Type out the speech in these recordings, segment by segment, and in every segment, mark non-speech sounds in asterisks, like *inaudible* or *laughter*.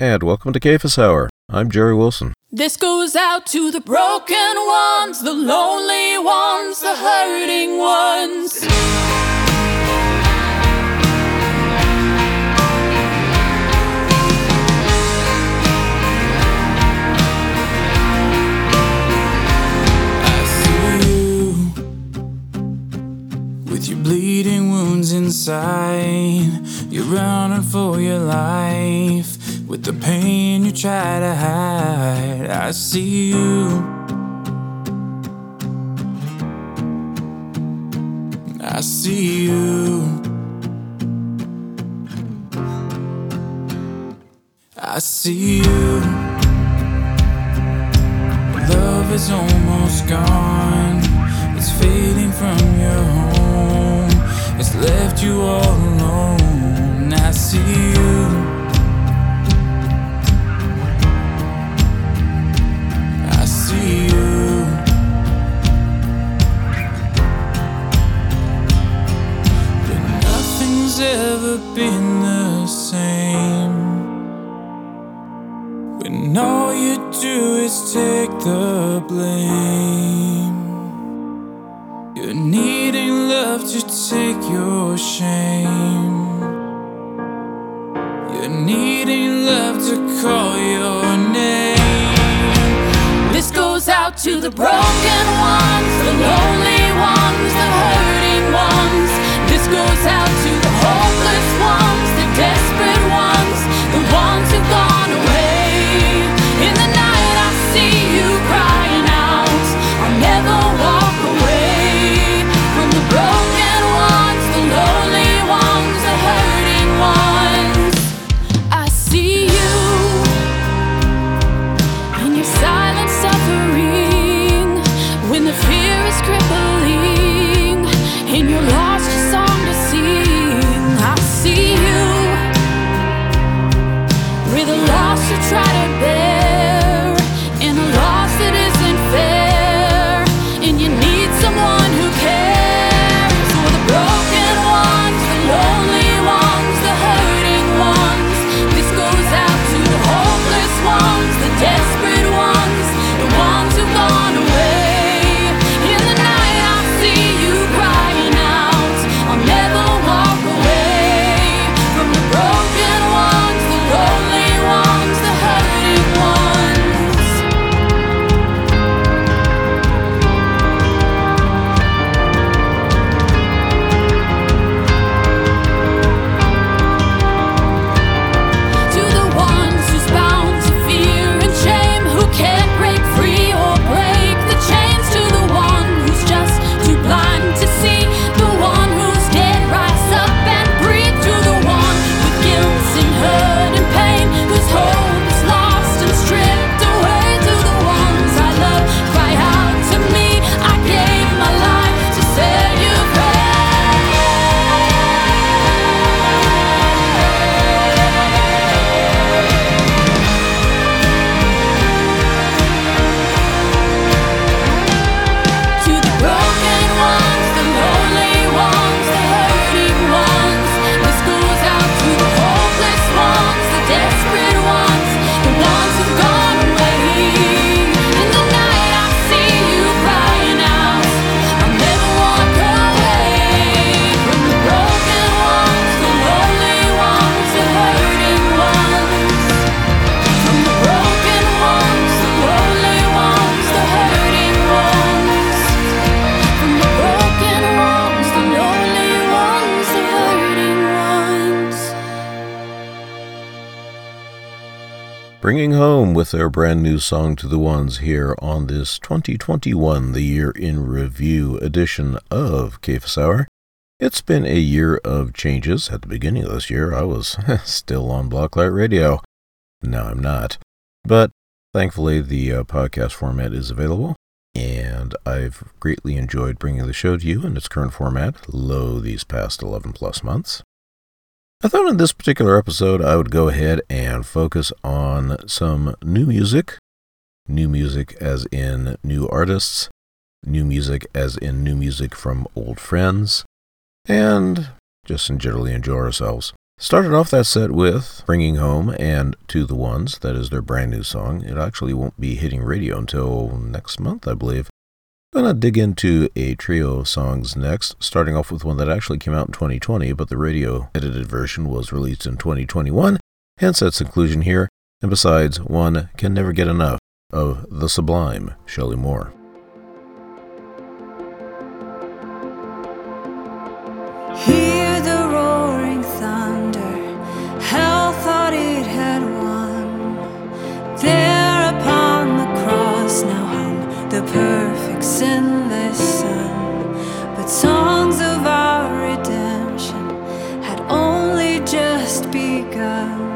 and welcome to Cephas Hour. I'm Jerry Wilson. This goes out to the broken ones, the lonely ones, the hurting ones. I see you with your bleeding wounds inside. You're running for your life with the pain you try to hide. I see you. I see you. I see you. Love is almost gone. It's fading from your home. It's left you all alone. I see you. Nothing's ever been the same. When all you do is take the blame. You're needing love to take your shame. You're needing love to call your name. This goes out to the broken ones, the lonely their brand new song to the ones here on this 2021, the year in review edition of Cephas Hour. It's been a year of changes. At the beginning of this year, I was *laughs* still on Blocklight Radio. Now I'm not. But thankfully, the uh, podcast format is available, and I've greatly enjoyed bringing the show to you in its current format, lo, these past 11 plus months. I thought in this particular episode I would go ahead and focus on some new music. New music as in new artists, new music as in new music from old friends, and just in generally enjoy ourselves. Started off that set with Bringing Home and To the Ones. That is their brand new song. It actually won't be hitting radio until next month, I believe. Gonna dig into a trio of songs next, starting off with one that actually came out in 2020, but the radio edited version was released in 2021, hence its inclusion here. And besides, one can never get enough of the sublime Shelley Moore. Hear the roaring thunder, hell thought it had won. There cracks in the sun, but songs of our redemption had only just begun.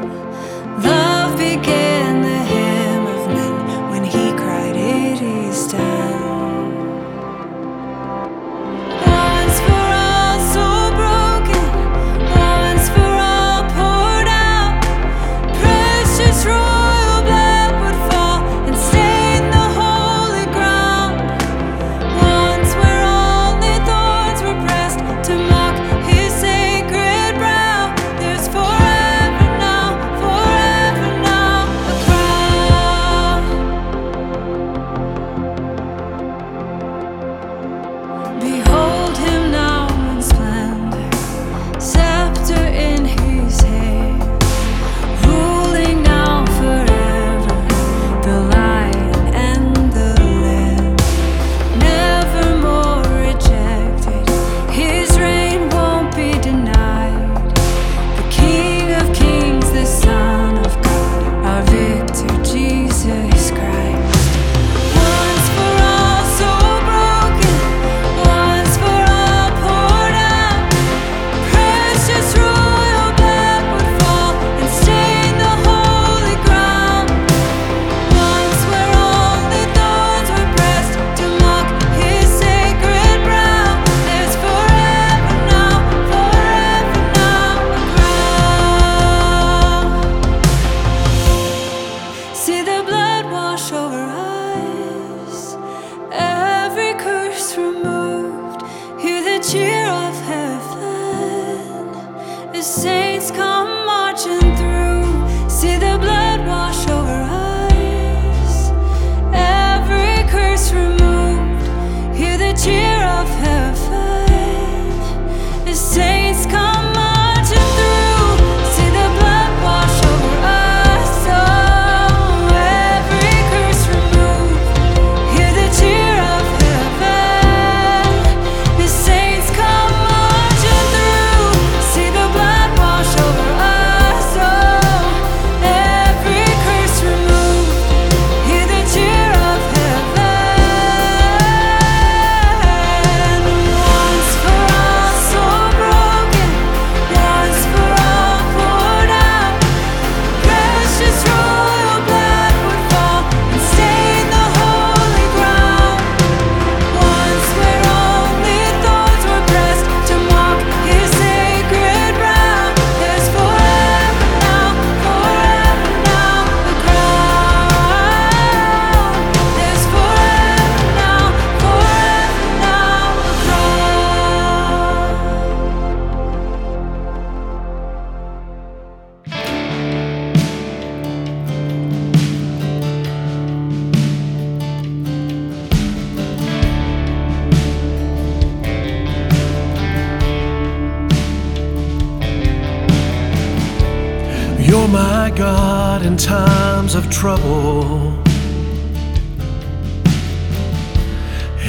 God in times of trouble.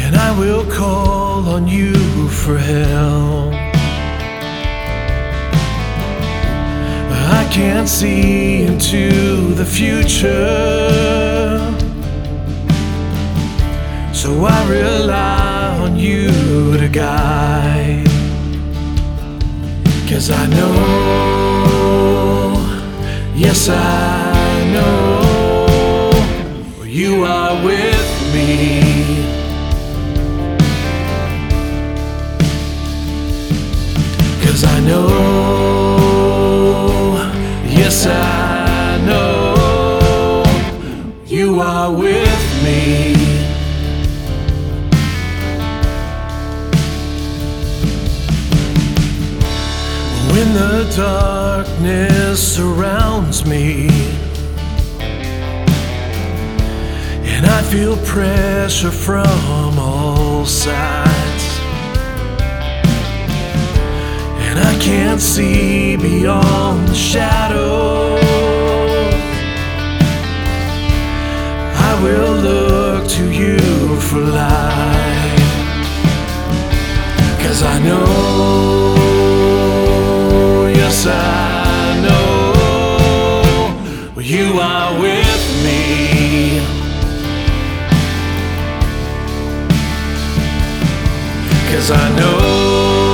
And I will call on you for help. I can't see into the future. So I rely on you to guide. Cause I know. Yes, I know you are with me. Cause I know, yes, I know you are with When the darkness surrounds me. And I feel pressure from all sides, and I can't see beyond the shadow, I will look to you for light, cause I know yes, I know you are with me. Cause I know,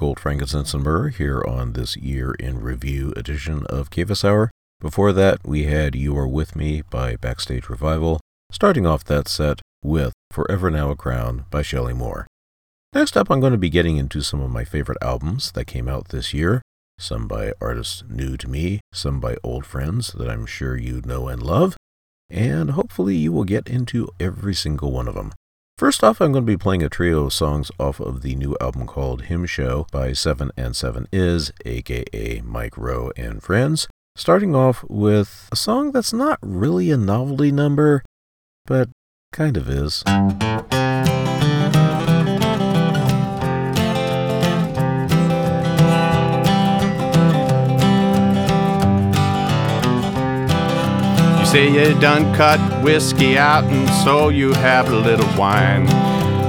Gold, Frankincense, and Myrrh here on this year in review edition of Cephas Hour. Before that, we had You Are With Me by Backstage Revival, starting off that set with Forever Now a Crown by Shelley Moore. Next up, I'm going to be getting into some of my favorite albums that came out this year, some by artists new to me, some by old friends that I'm sure you know and love, and hopefully you will get into every single one of them. First off, I'm going to be playing a trio of songs off of the new album called Hymn Show by 7 and 7 Is, aka Mike Roe and Friends. Starting off with a song that's not really a novelty number, but kind of is. Say you done cut whiskey out and so you have a little wine.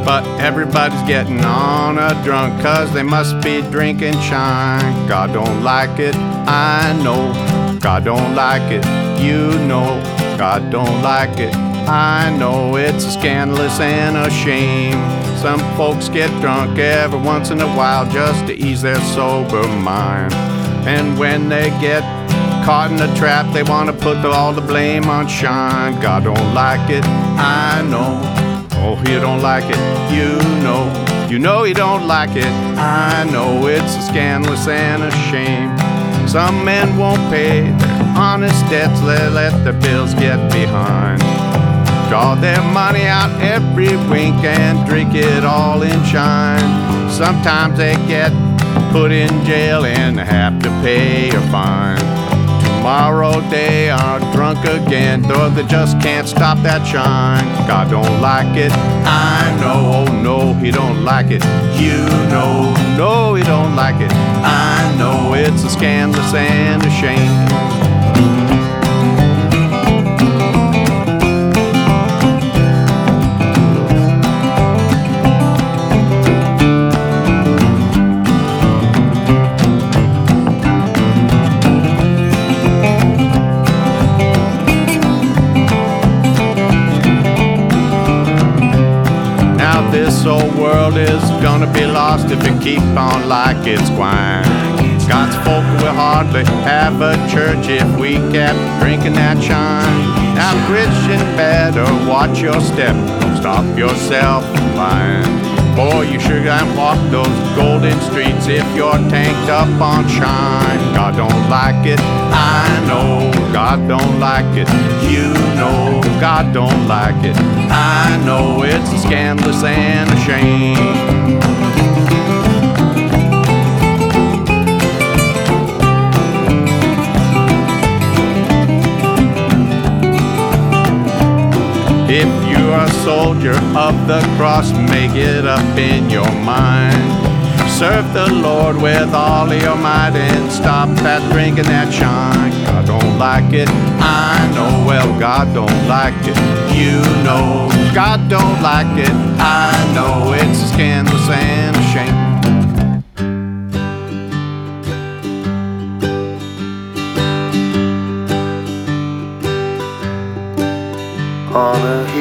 But everybody's getting on a drunk cause they must be drinking shine. God don't like it, I know. God don't like it, you know. God don't like it, I know. It's a scandalous and a shame. Some folks get drunk every once in a while just to ease their sober mind. And when they get caught in a trap, they want to put all the blame on Shine. God don't like it, I know. Oh, you don't like it, you know. You know you don't like it, I know. It's a scandalous and a shame. Some men won't pay their honest debts, they let their bills get behind. Draw their money out every wink and drink it all in shine. Sometimes they get put in jail and have to pay a fine. Tomorrow they are drunk again, though they just can't stop that shine. God don't like it, I know, oh no, he don't like it. You know, no, he don't like it. I know it's a scandalous and a shame. World is gonna be lost if you keep on like it's wine. God's folk will hardly have a church if we kept drinking that shine. Now Christian, better watch your step, stop yourself from lying. Boy, you sure can't walk those golden streets if you're tanked up on shine. God don't like it, I know. God don't like it, you know. God don't like it, I know. It's a scandalous and a shame. If soldier of the cross, make it up in your mind. Serve the Lord with all your might and stop that drinking that shine. God don't like it, I know. Well, God don't like it, you know. God don't like it, I know. It's a scandalous and a shame. On a hill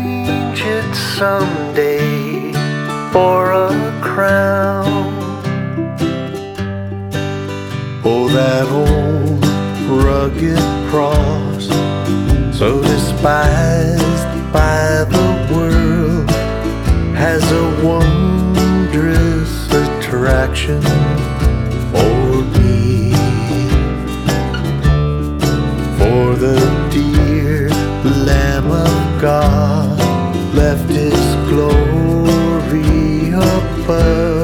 it someday for a crown. Oh, that old rugged cross, so despised by the world, has a wondrous attraction for me. For the dear Lamb of God left his glory above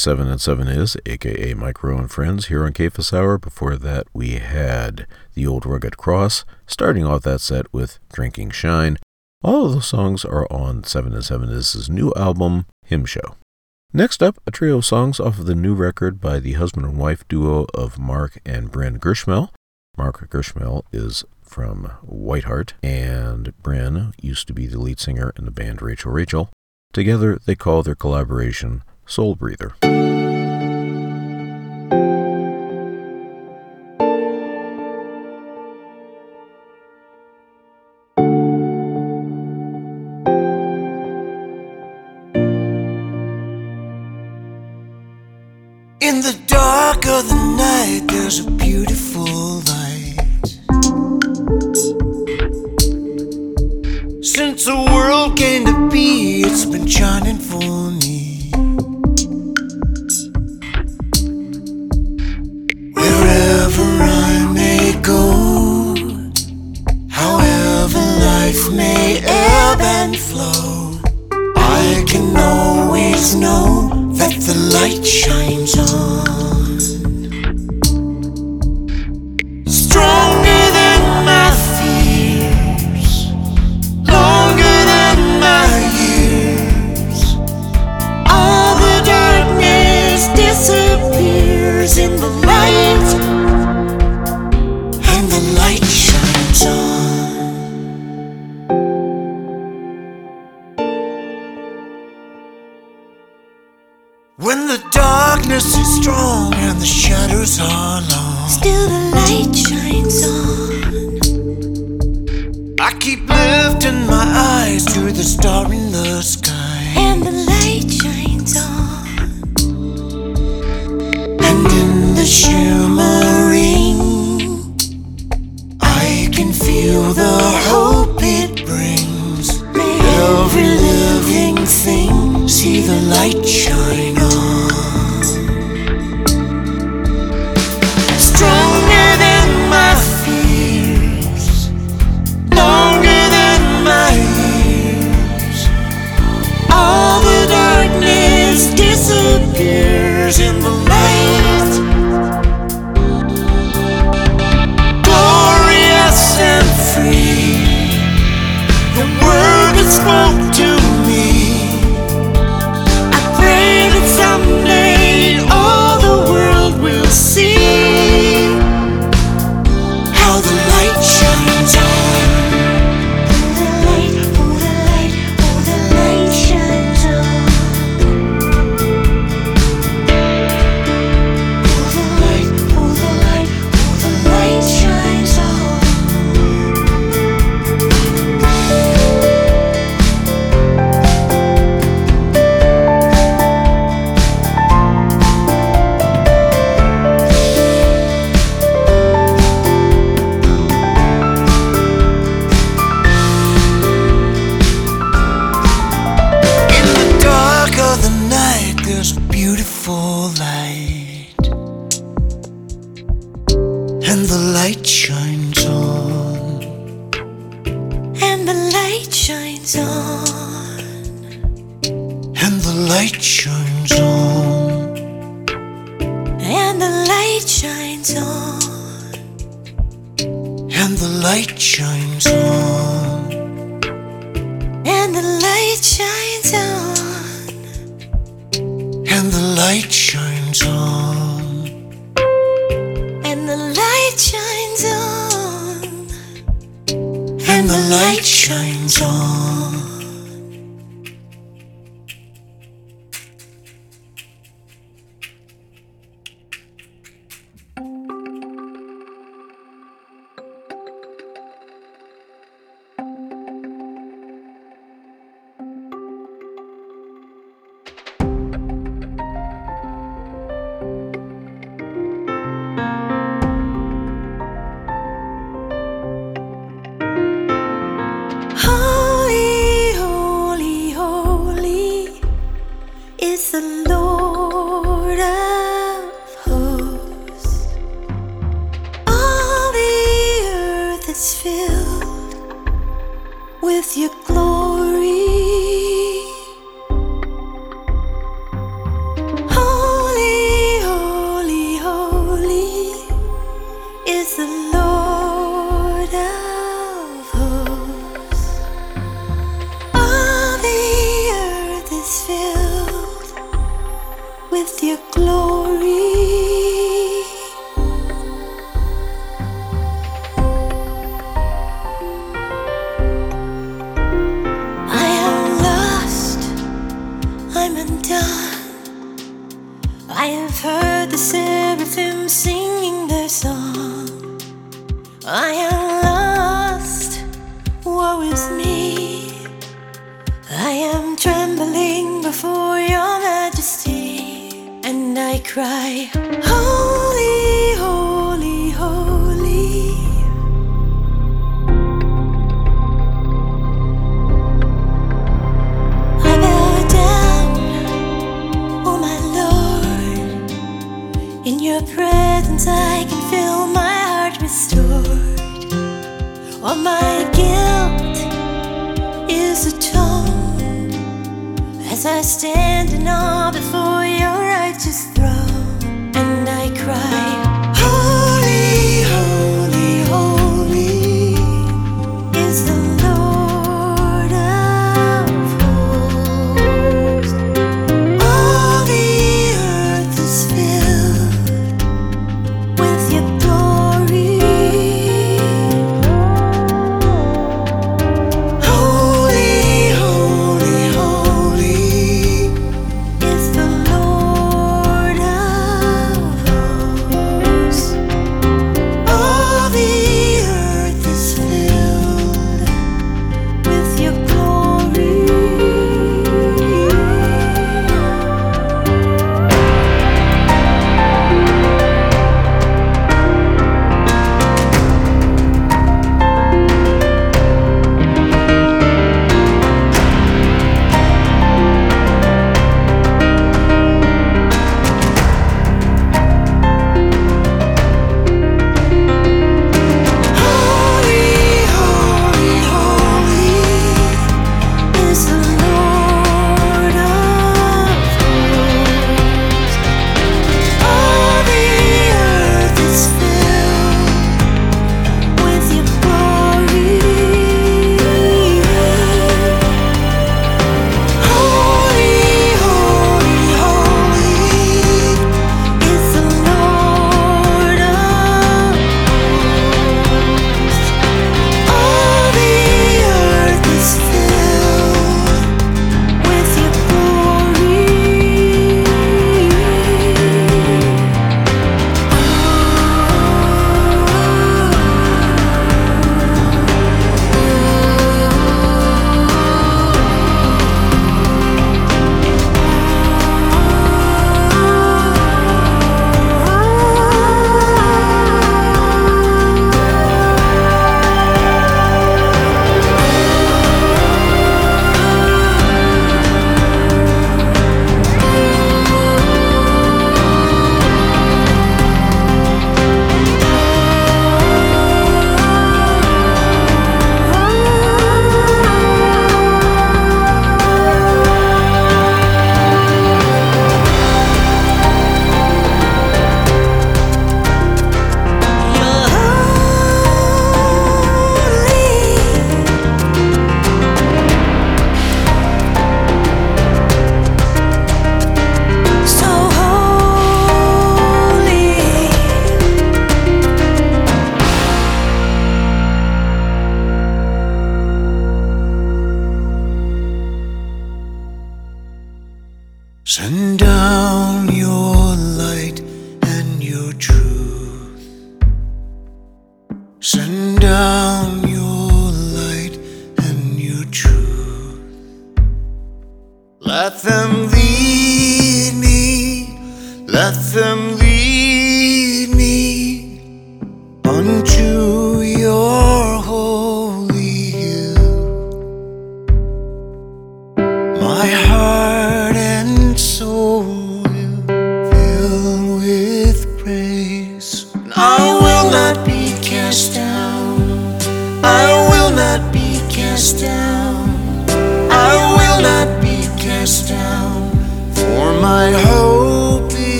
7 and 7 is, aka Mike Roe and Friends, here on Cephas Hour. Before that, we had The Old Rugged Cross, starting off that set with Drinking Shine. All of those songs are on 7 and 7 is new album, Hymn Show. Next up, a trio of songs off of the new record by the husband and wife duo of Mark and Bryn Gersmehl. Mark Gersmehl is from Whiteheart, and Bryn used to be the lead singer in the band Rachel Rachel. Together, they call their collaboration Soul Breather.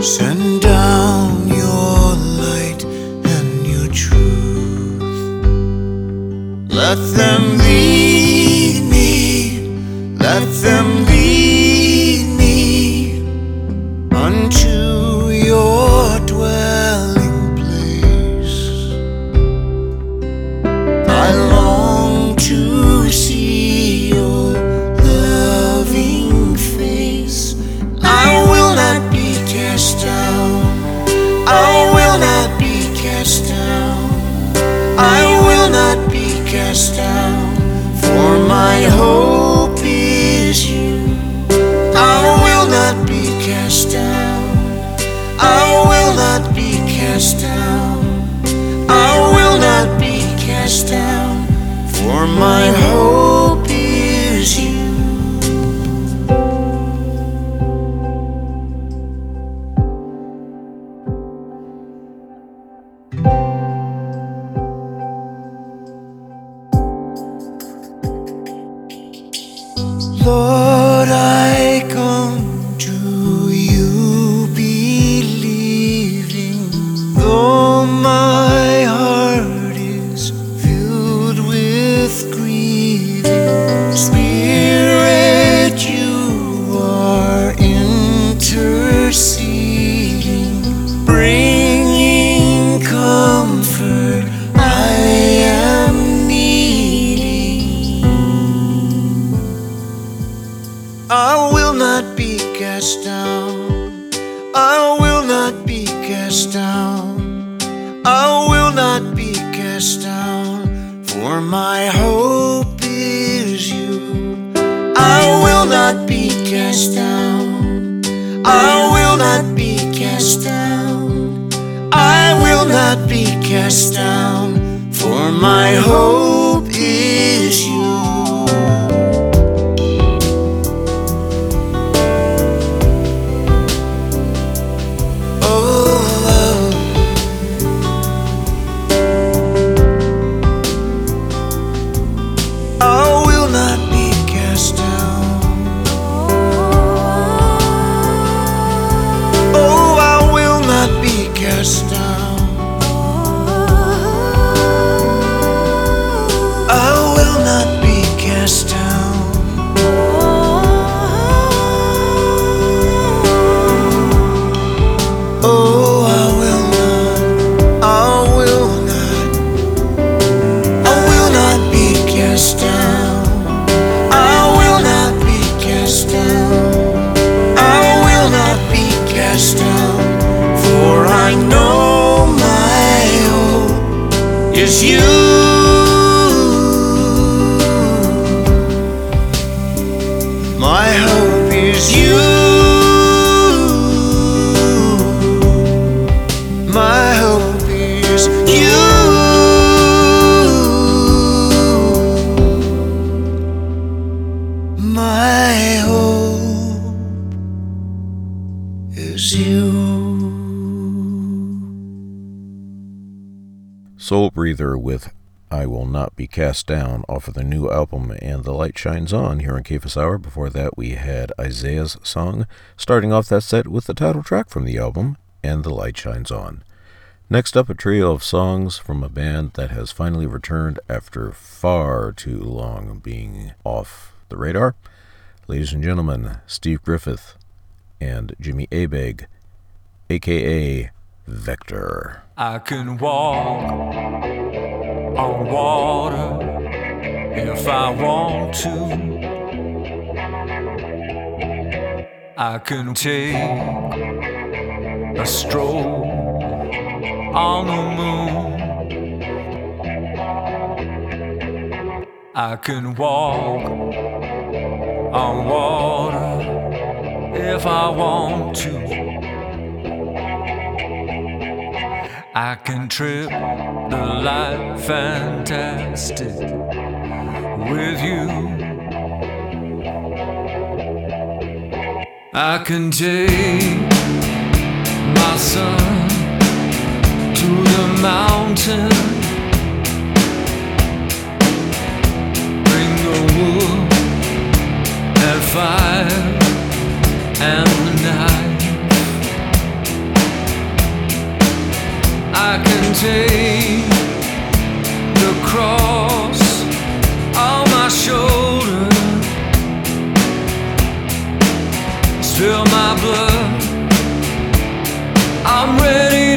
Send down your light and your truth. Let them is you. With I Will Not Be Cast Down off of the new album And the Light Shines On here on Cephas Hour. Before that, we had Isaiah's song, starting off that set with the title track from the album And the Light Shines On. Next up, a trio of songs from a band that has finally returned after far too long being off the radar. Ladies and gentlemen, Steve Griffith and Jimmy Abegg, aka Vector. I can walk on water if I want to. I can take a stroll on the moon. I can walk on water if I want to. I can trip the life fantastic with you. I can take my son to the mountain, bring the wood and fire and I can take the cross on my shoulder. Spill my blood. I'm ready.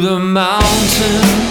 The mountain.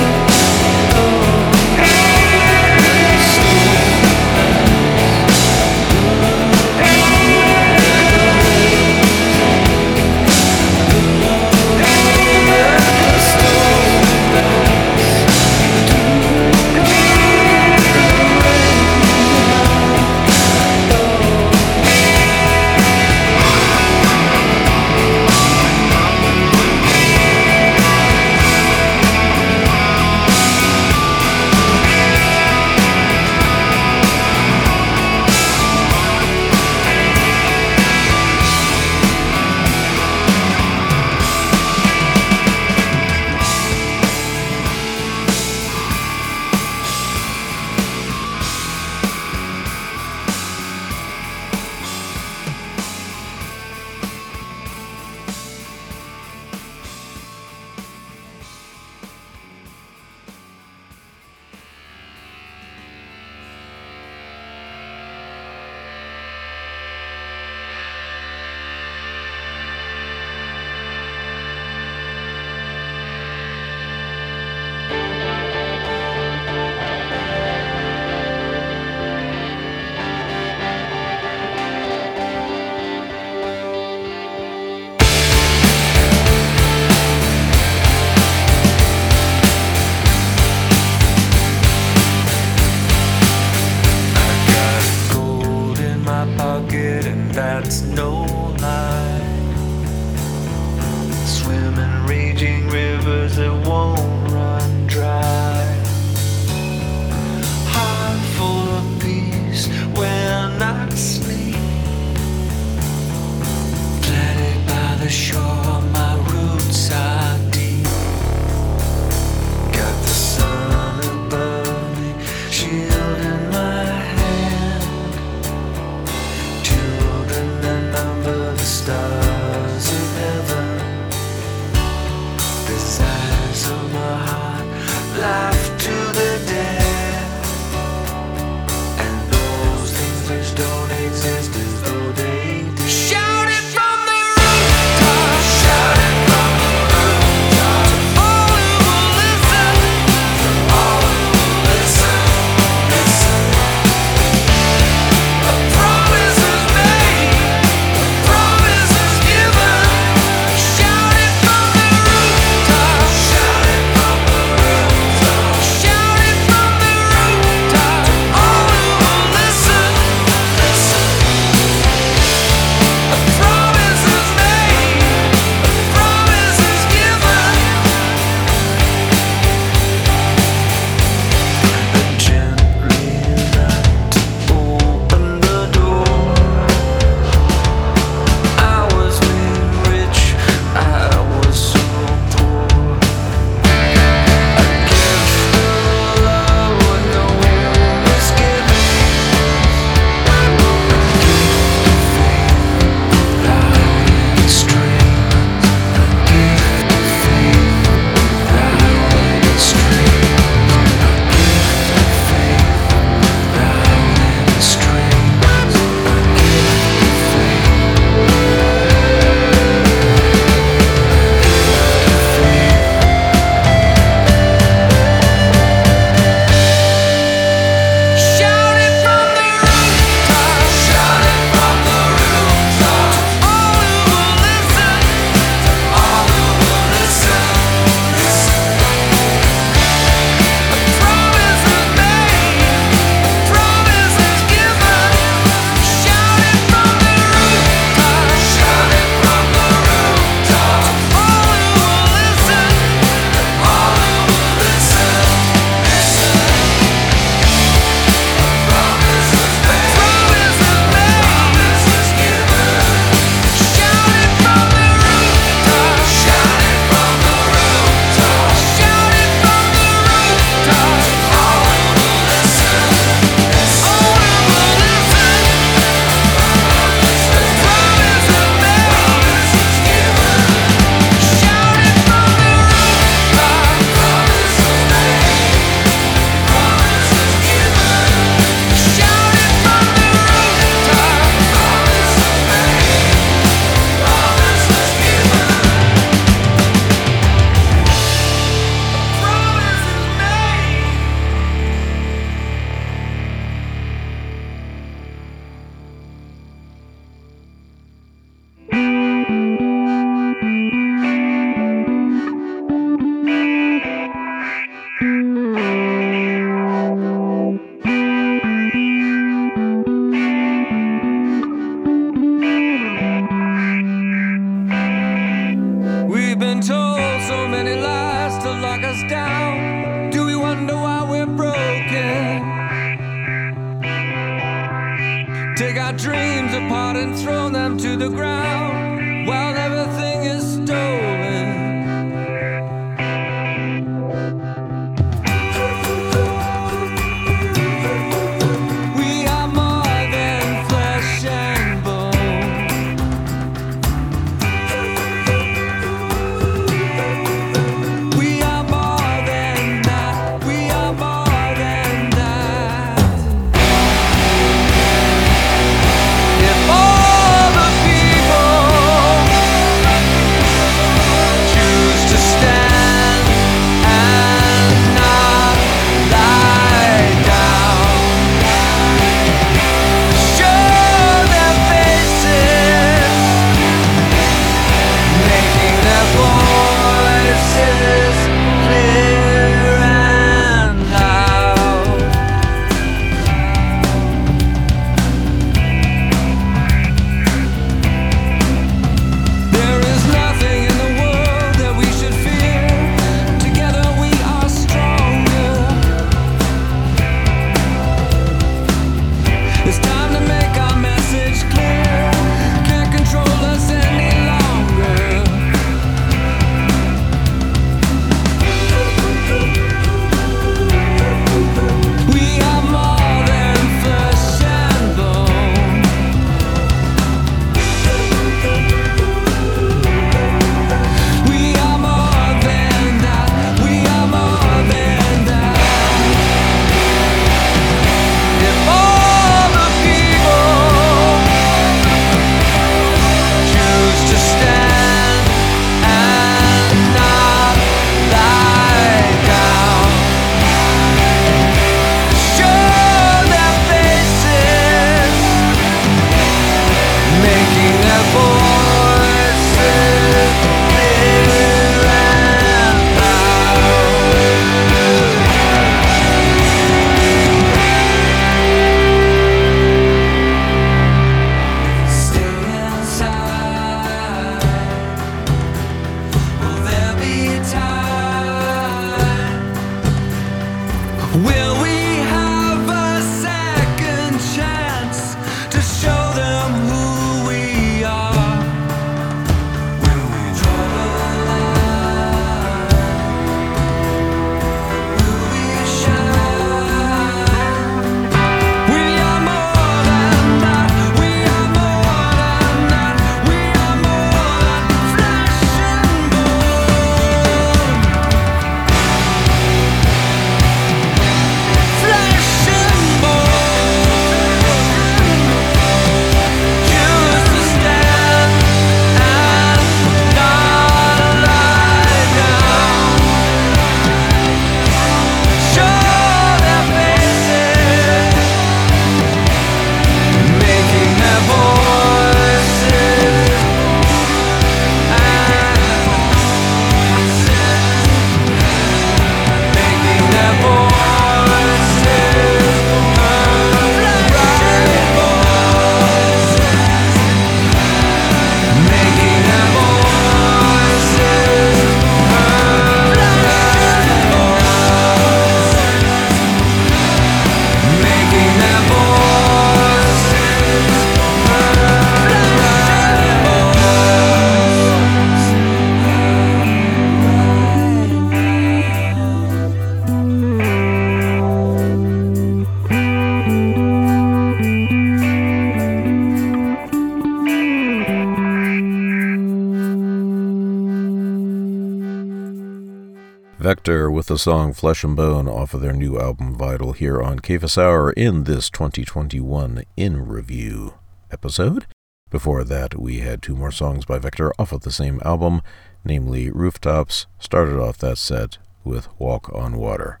Vector with the song Flesh and Bone off of their new album Vital here on Cephas Hour in this 2021 In Review episode. Before that, we had two more songs by Vector off of the same album, namely Rooftops, started off that set with Walk on Water.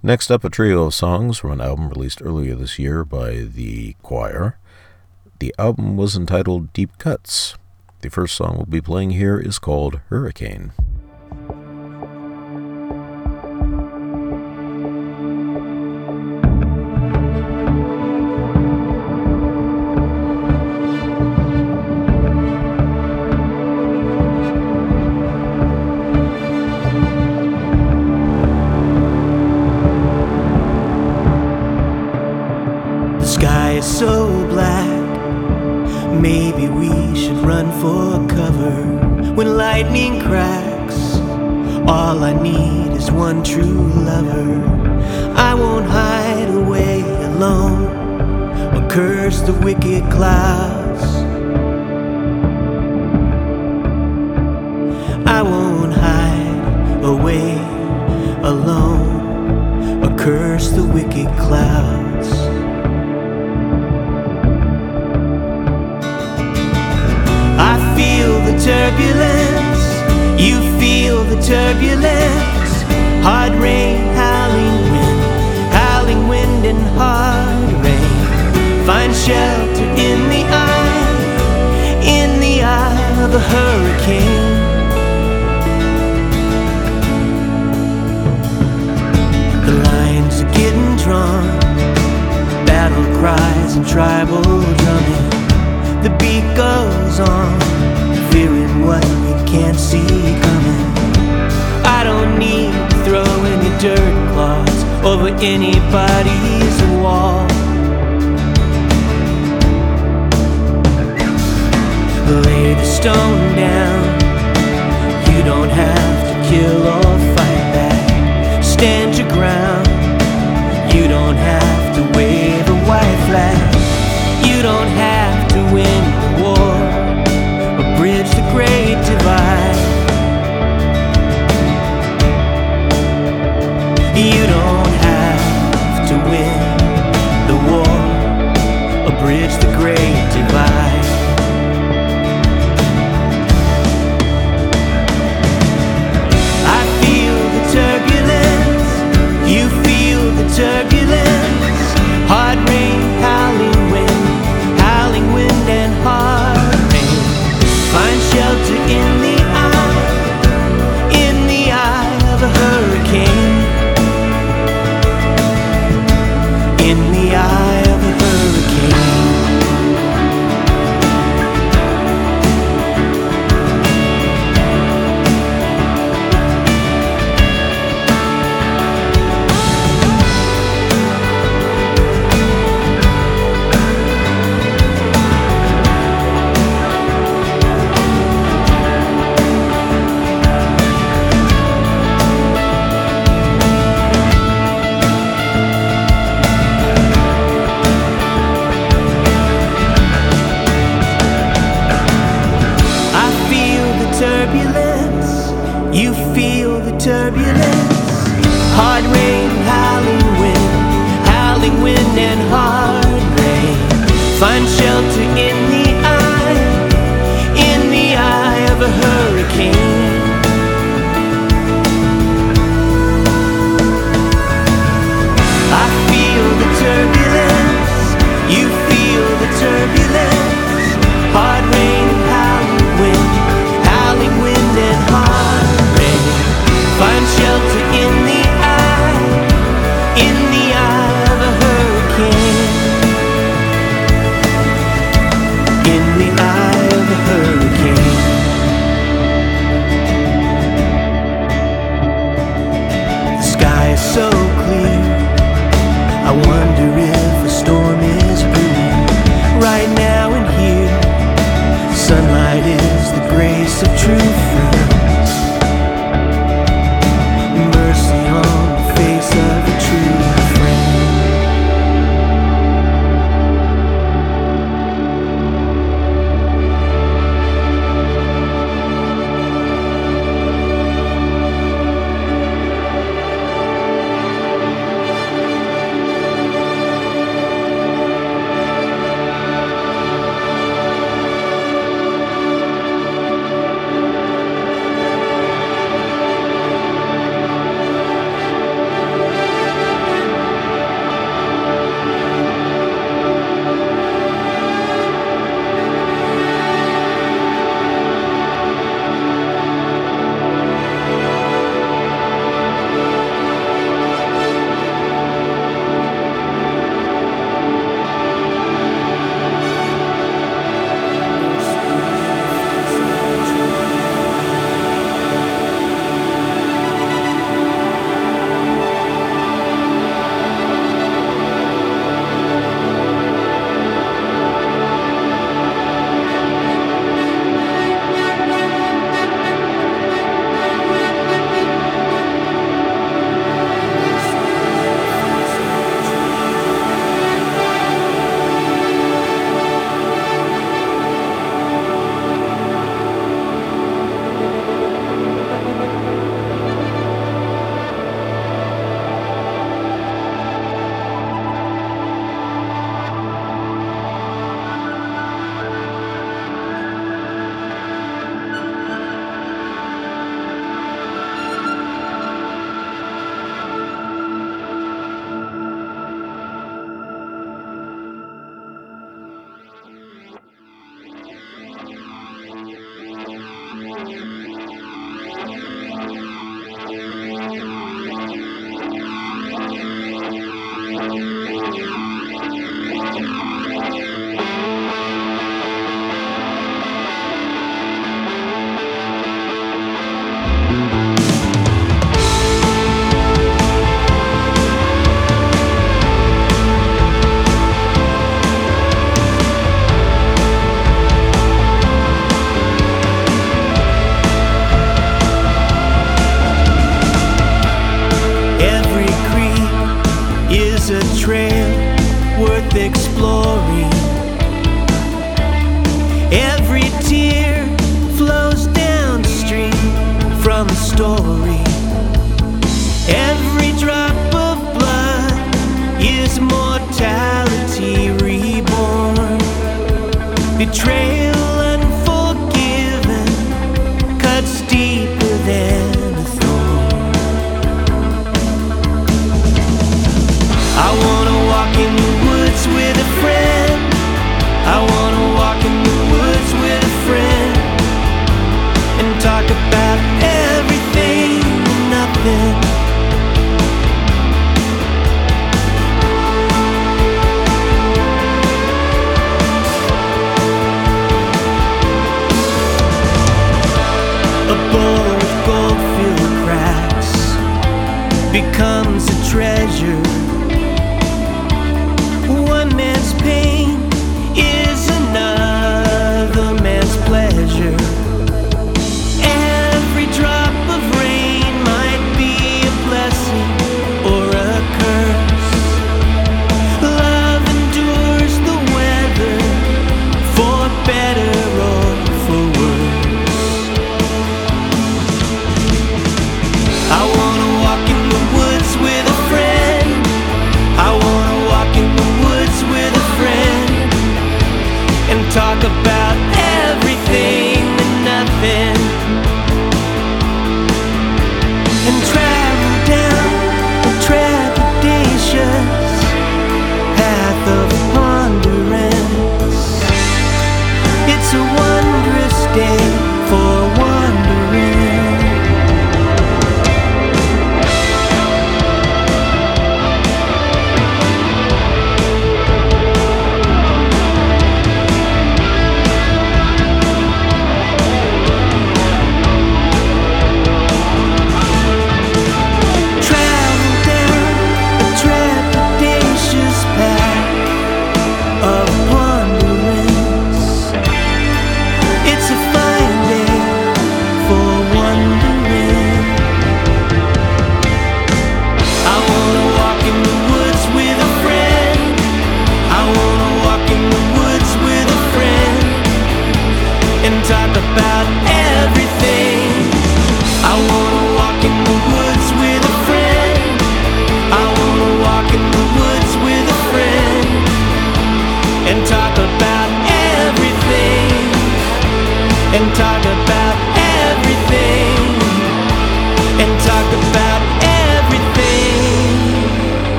Next up, a trio of songs from an album released earlier this year by The Choir. The album was entitled Deep Cuts. The first song we'll be playing here is called Hurricane. When lightning cracks. All I need is one true lover. I won't hide away alone or curse the wicked clouds. I won't hide away alone or curse the wicked clouds. Turbulence, you feel the turbulence. Hard rain, howling wind, howling wind and hard rain. Find shelter in the eye, in the eye of a hurricane. The lines are getting drawn, battle cries and tribal drumming. The beat goes on, fearing what you can't see coming. I don't need to throw any dirt clods over anybody's wall. Lay the stone down. You don't have to kill or fight back. Stand your ground. You don't have to wave a white flag. You don't have to win bridge the great divide.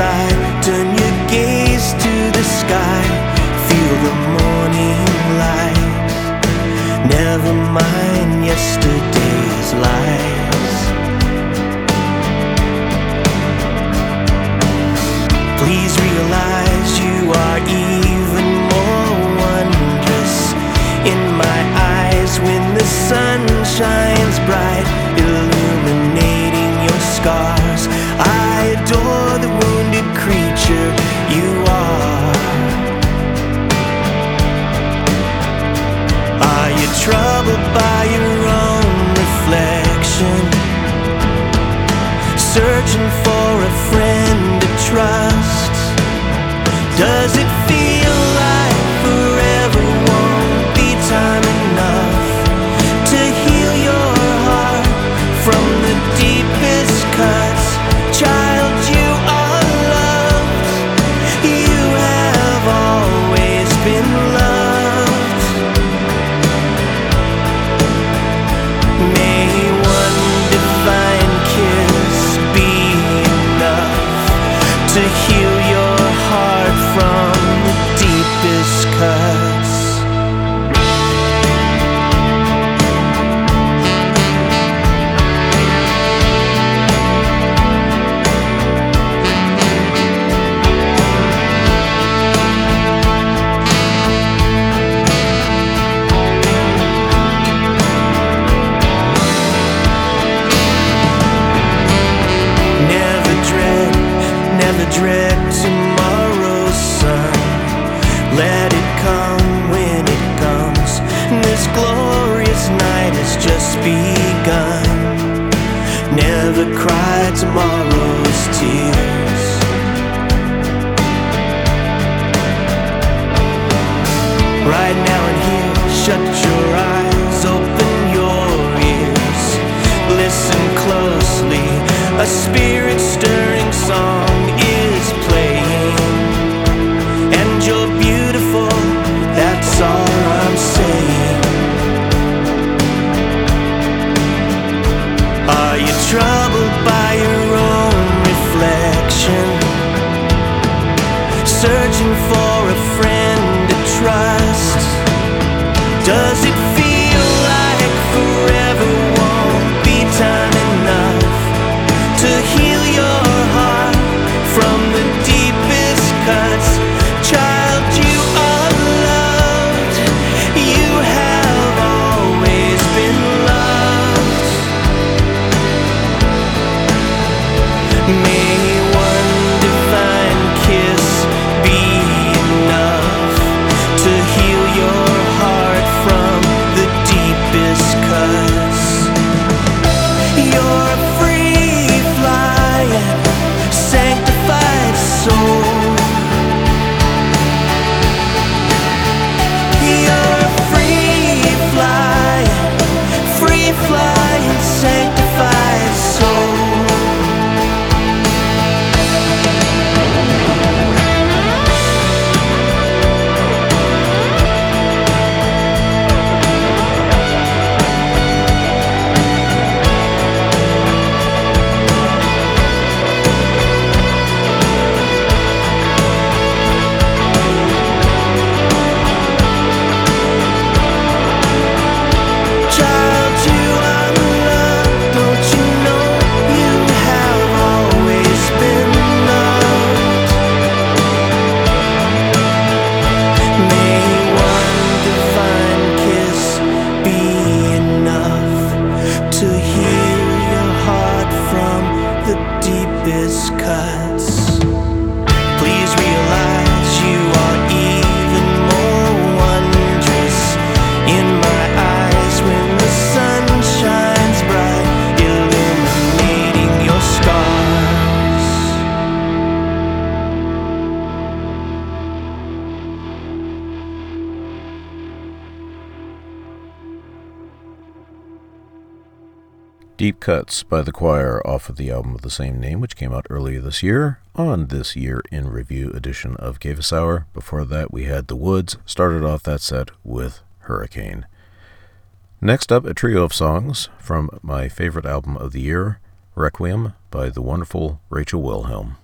side, turn your gaze to the sky, feel the morning light. Never mind. searching for a friend to trust. Does it Thoughts by the Choir off of the album of the same name, which came out earlier this year on this year in review edition of Cephas Hour. Before that, we had The Woods, started off that set with Hurricane. Next up, a trio of songs from my favorite album of the year, Requiem by the wonderful Rachel Wilhelm.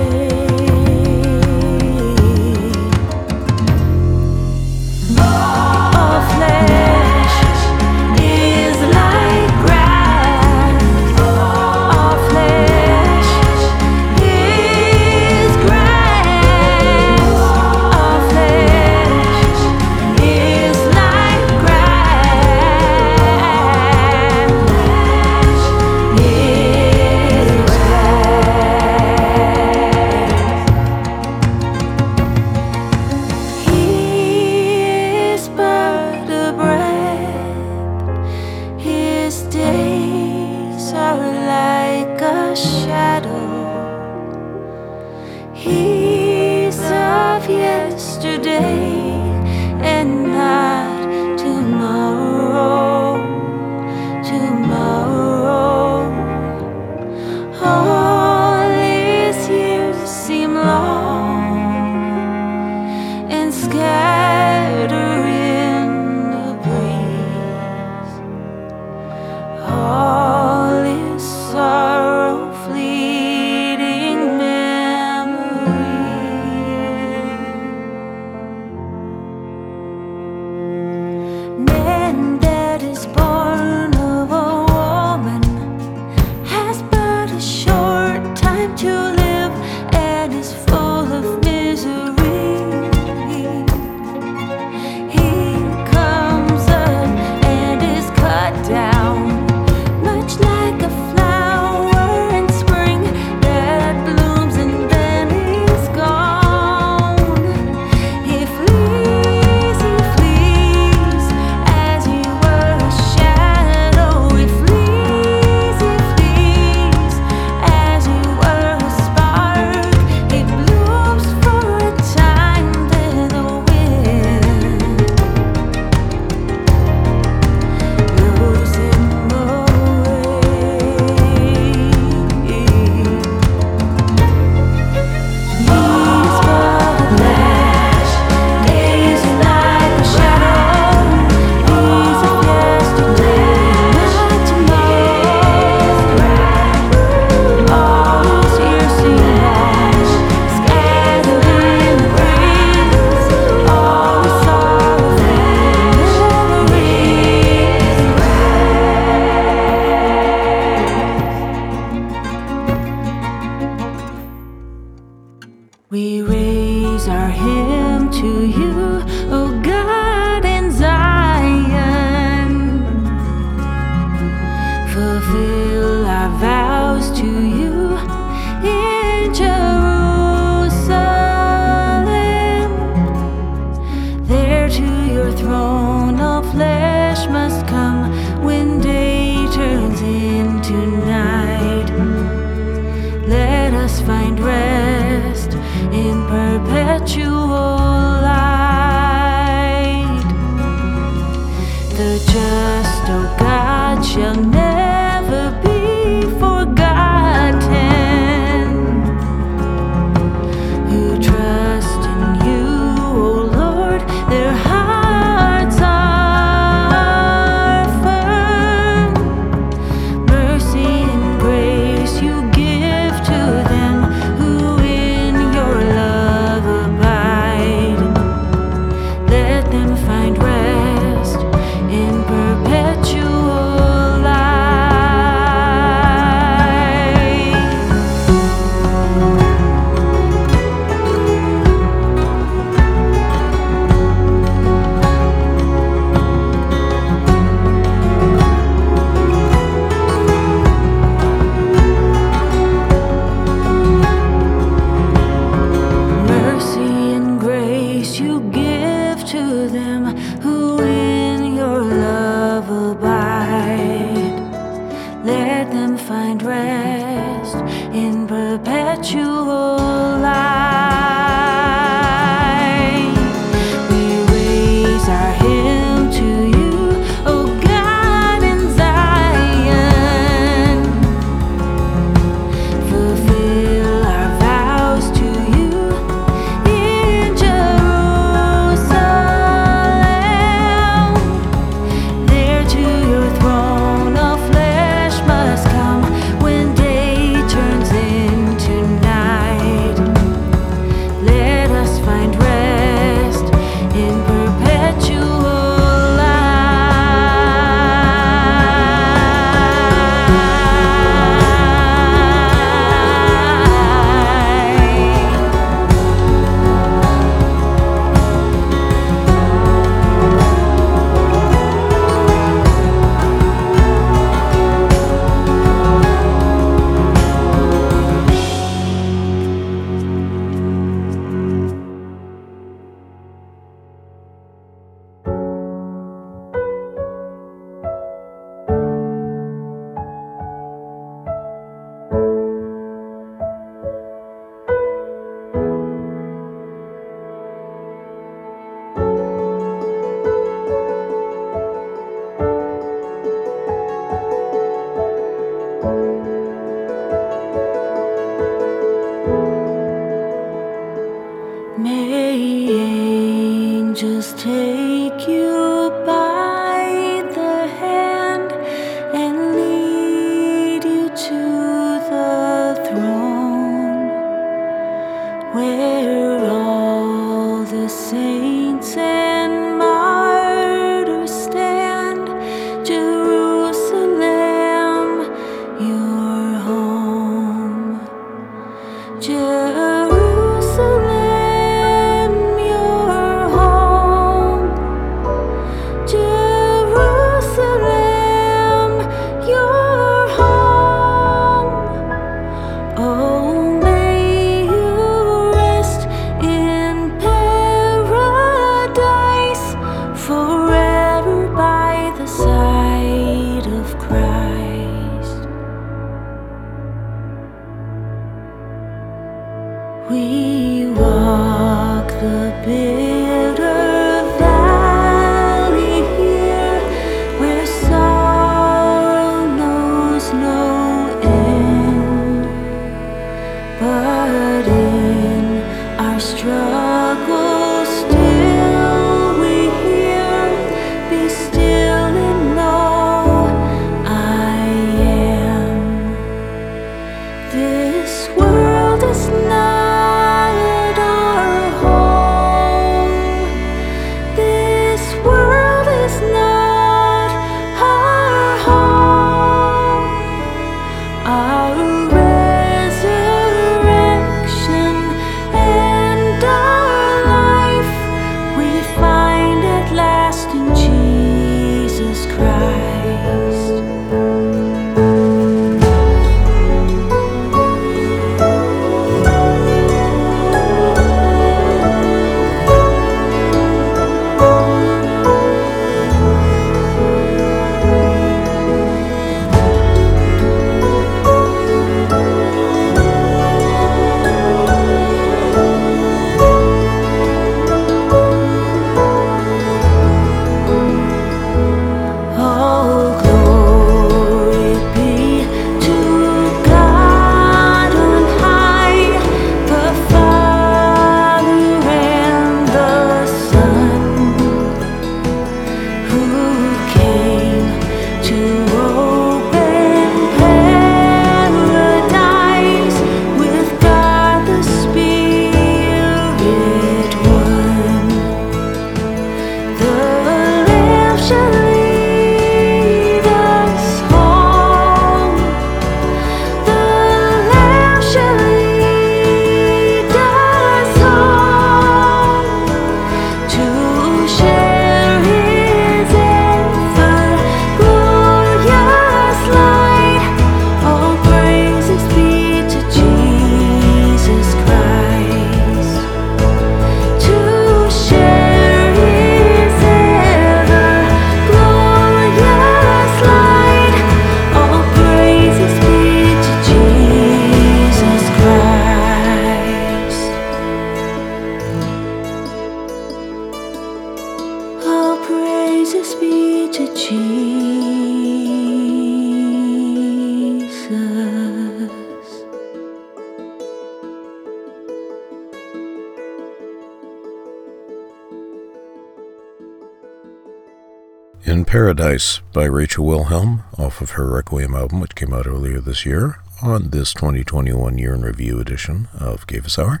Paradise by Rachel Wilhelm off of her Requiem album, which came out earlier this year on this 2021 Year in Review edition of Cephas Hour.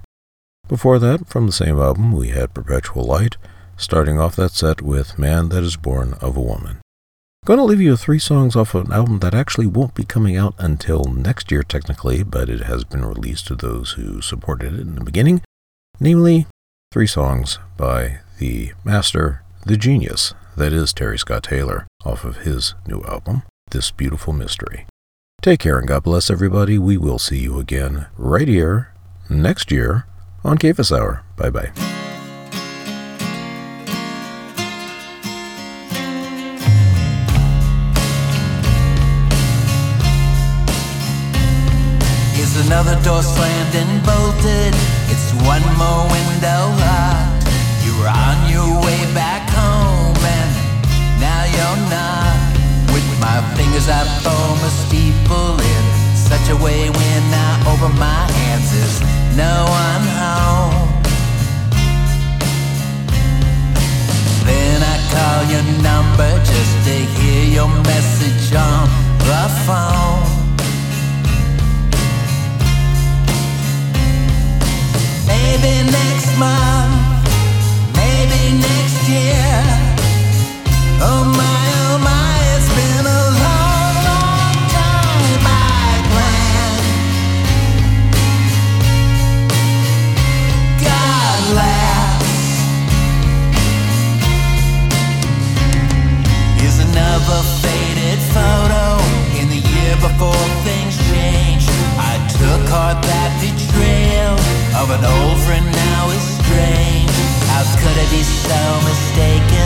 Before that, from the same album, we had Perpetual Light, starting off that set with Man That Is Born of a Woman. Going to leave you with three songs off of an album that actually won't be coming out until next year, technically, but it has been released to those who supported it in the beginning. Namely, three songs by the master, the genius, that is Terry Scott Taylor, off of his new album, This Beautiful Mystery. Take care and God bless everybody. We will see you again right here next year on Cephas Hour. Bye bye. Another door slammed and bolted? It's one more window locked. My fingers, I form a steeple in such a way when I open my hands, there's no one home. Then I call your number just to hear your message on the phone. Maybe next month, maybe next year. Oh my, of an old friend now is strange. How could I be so mistaken?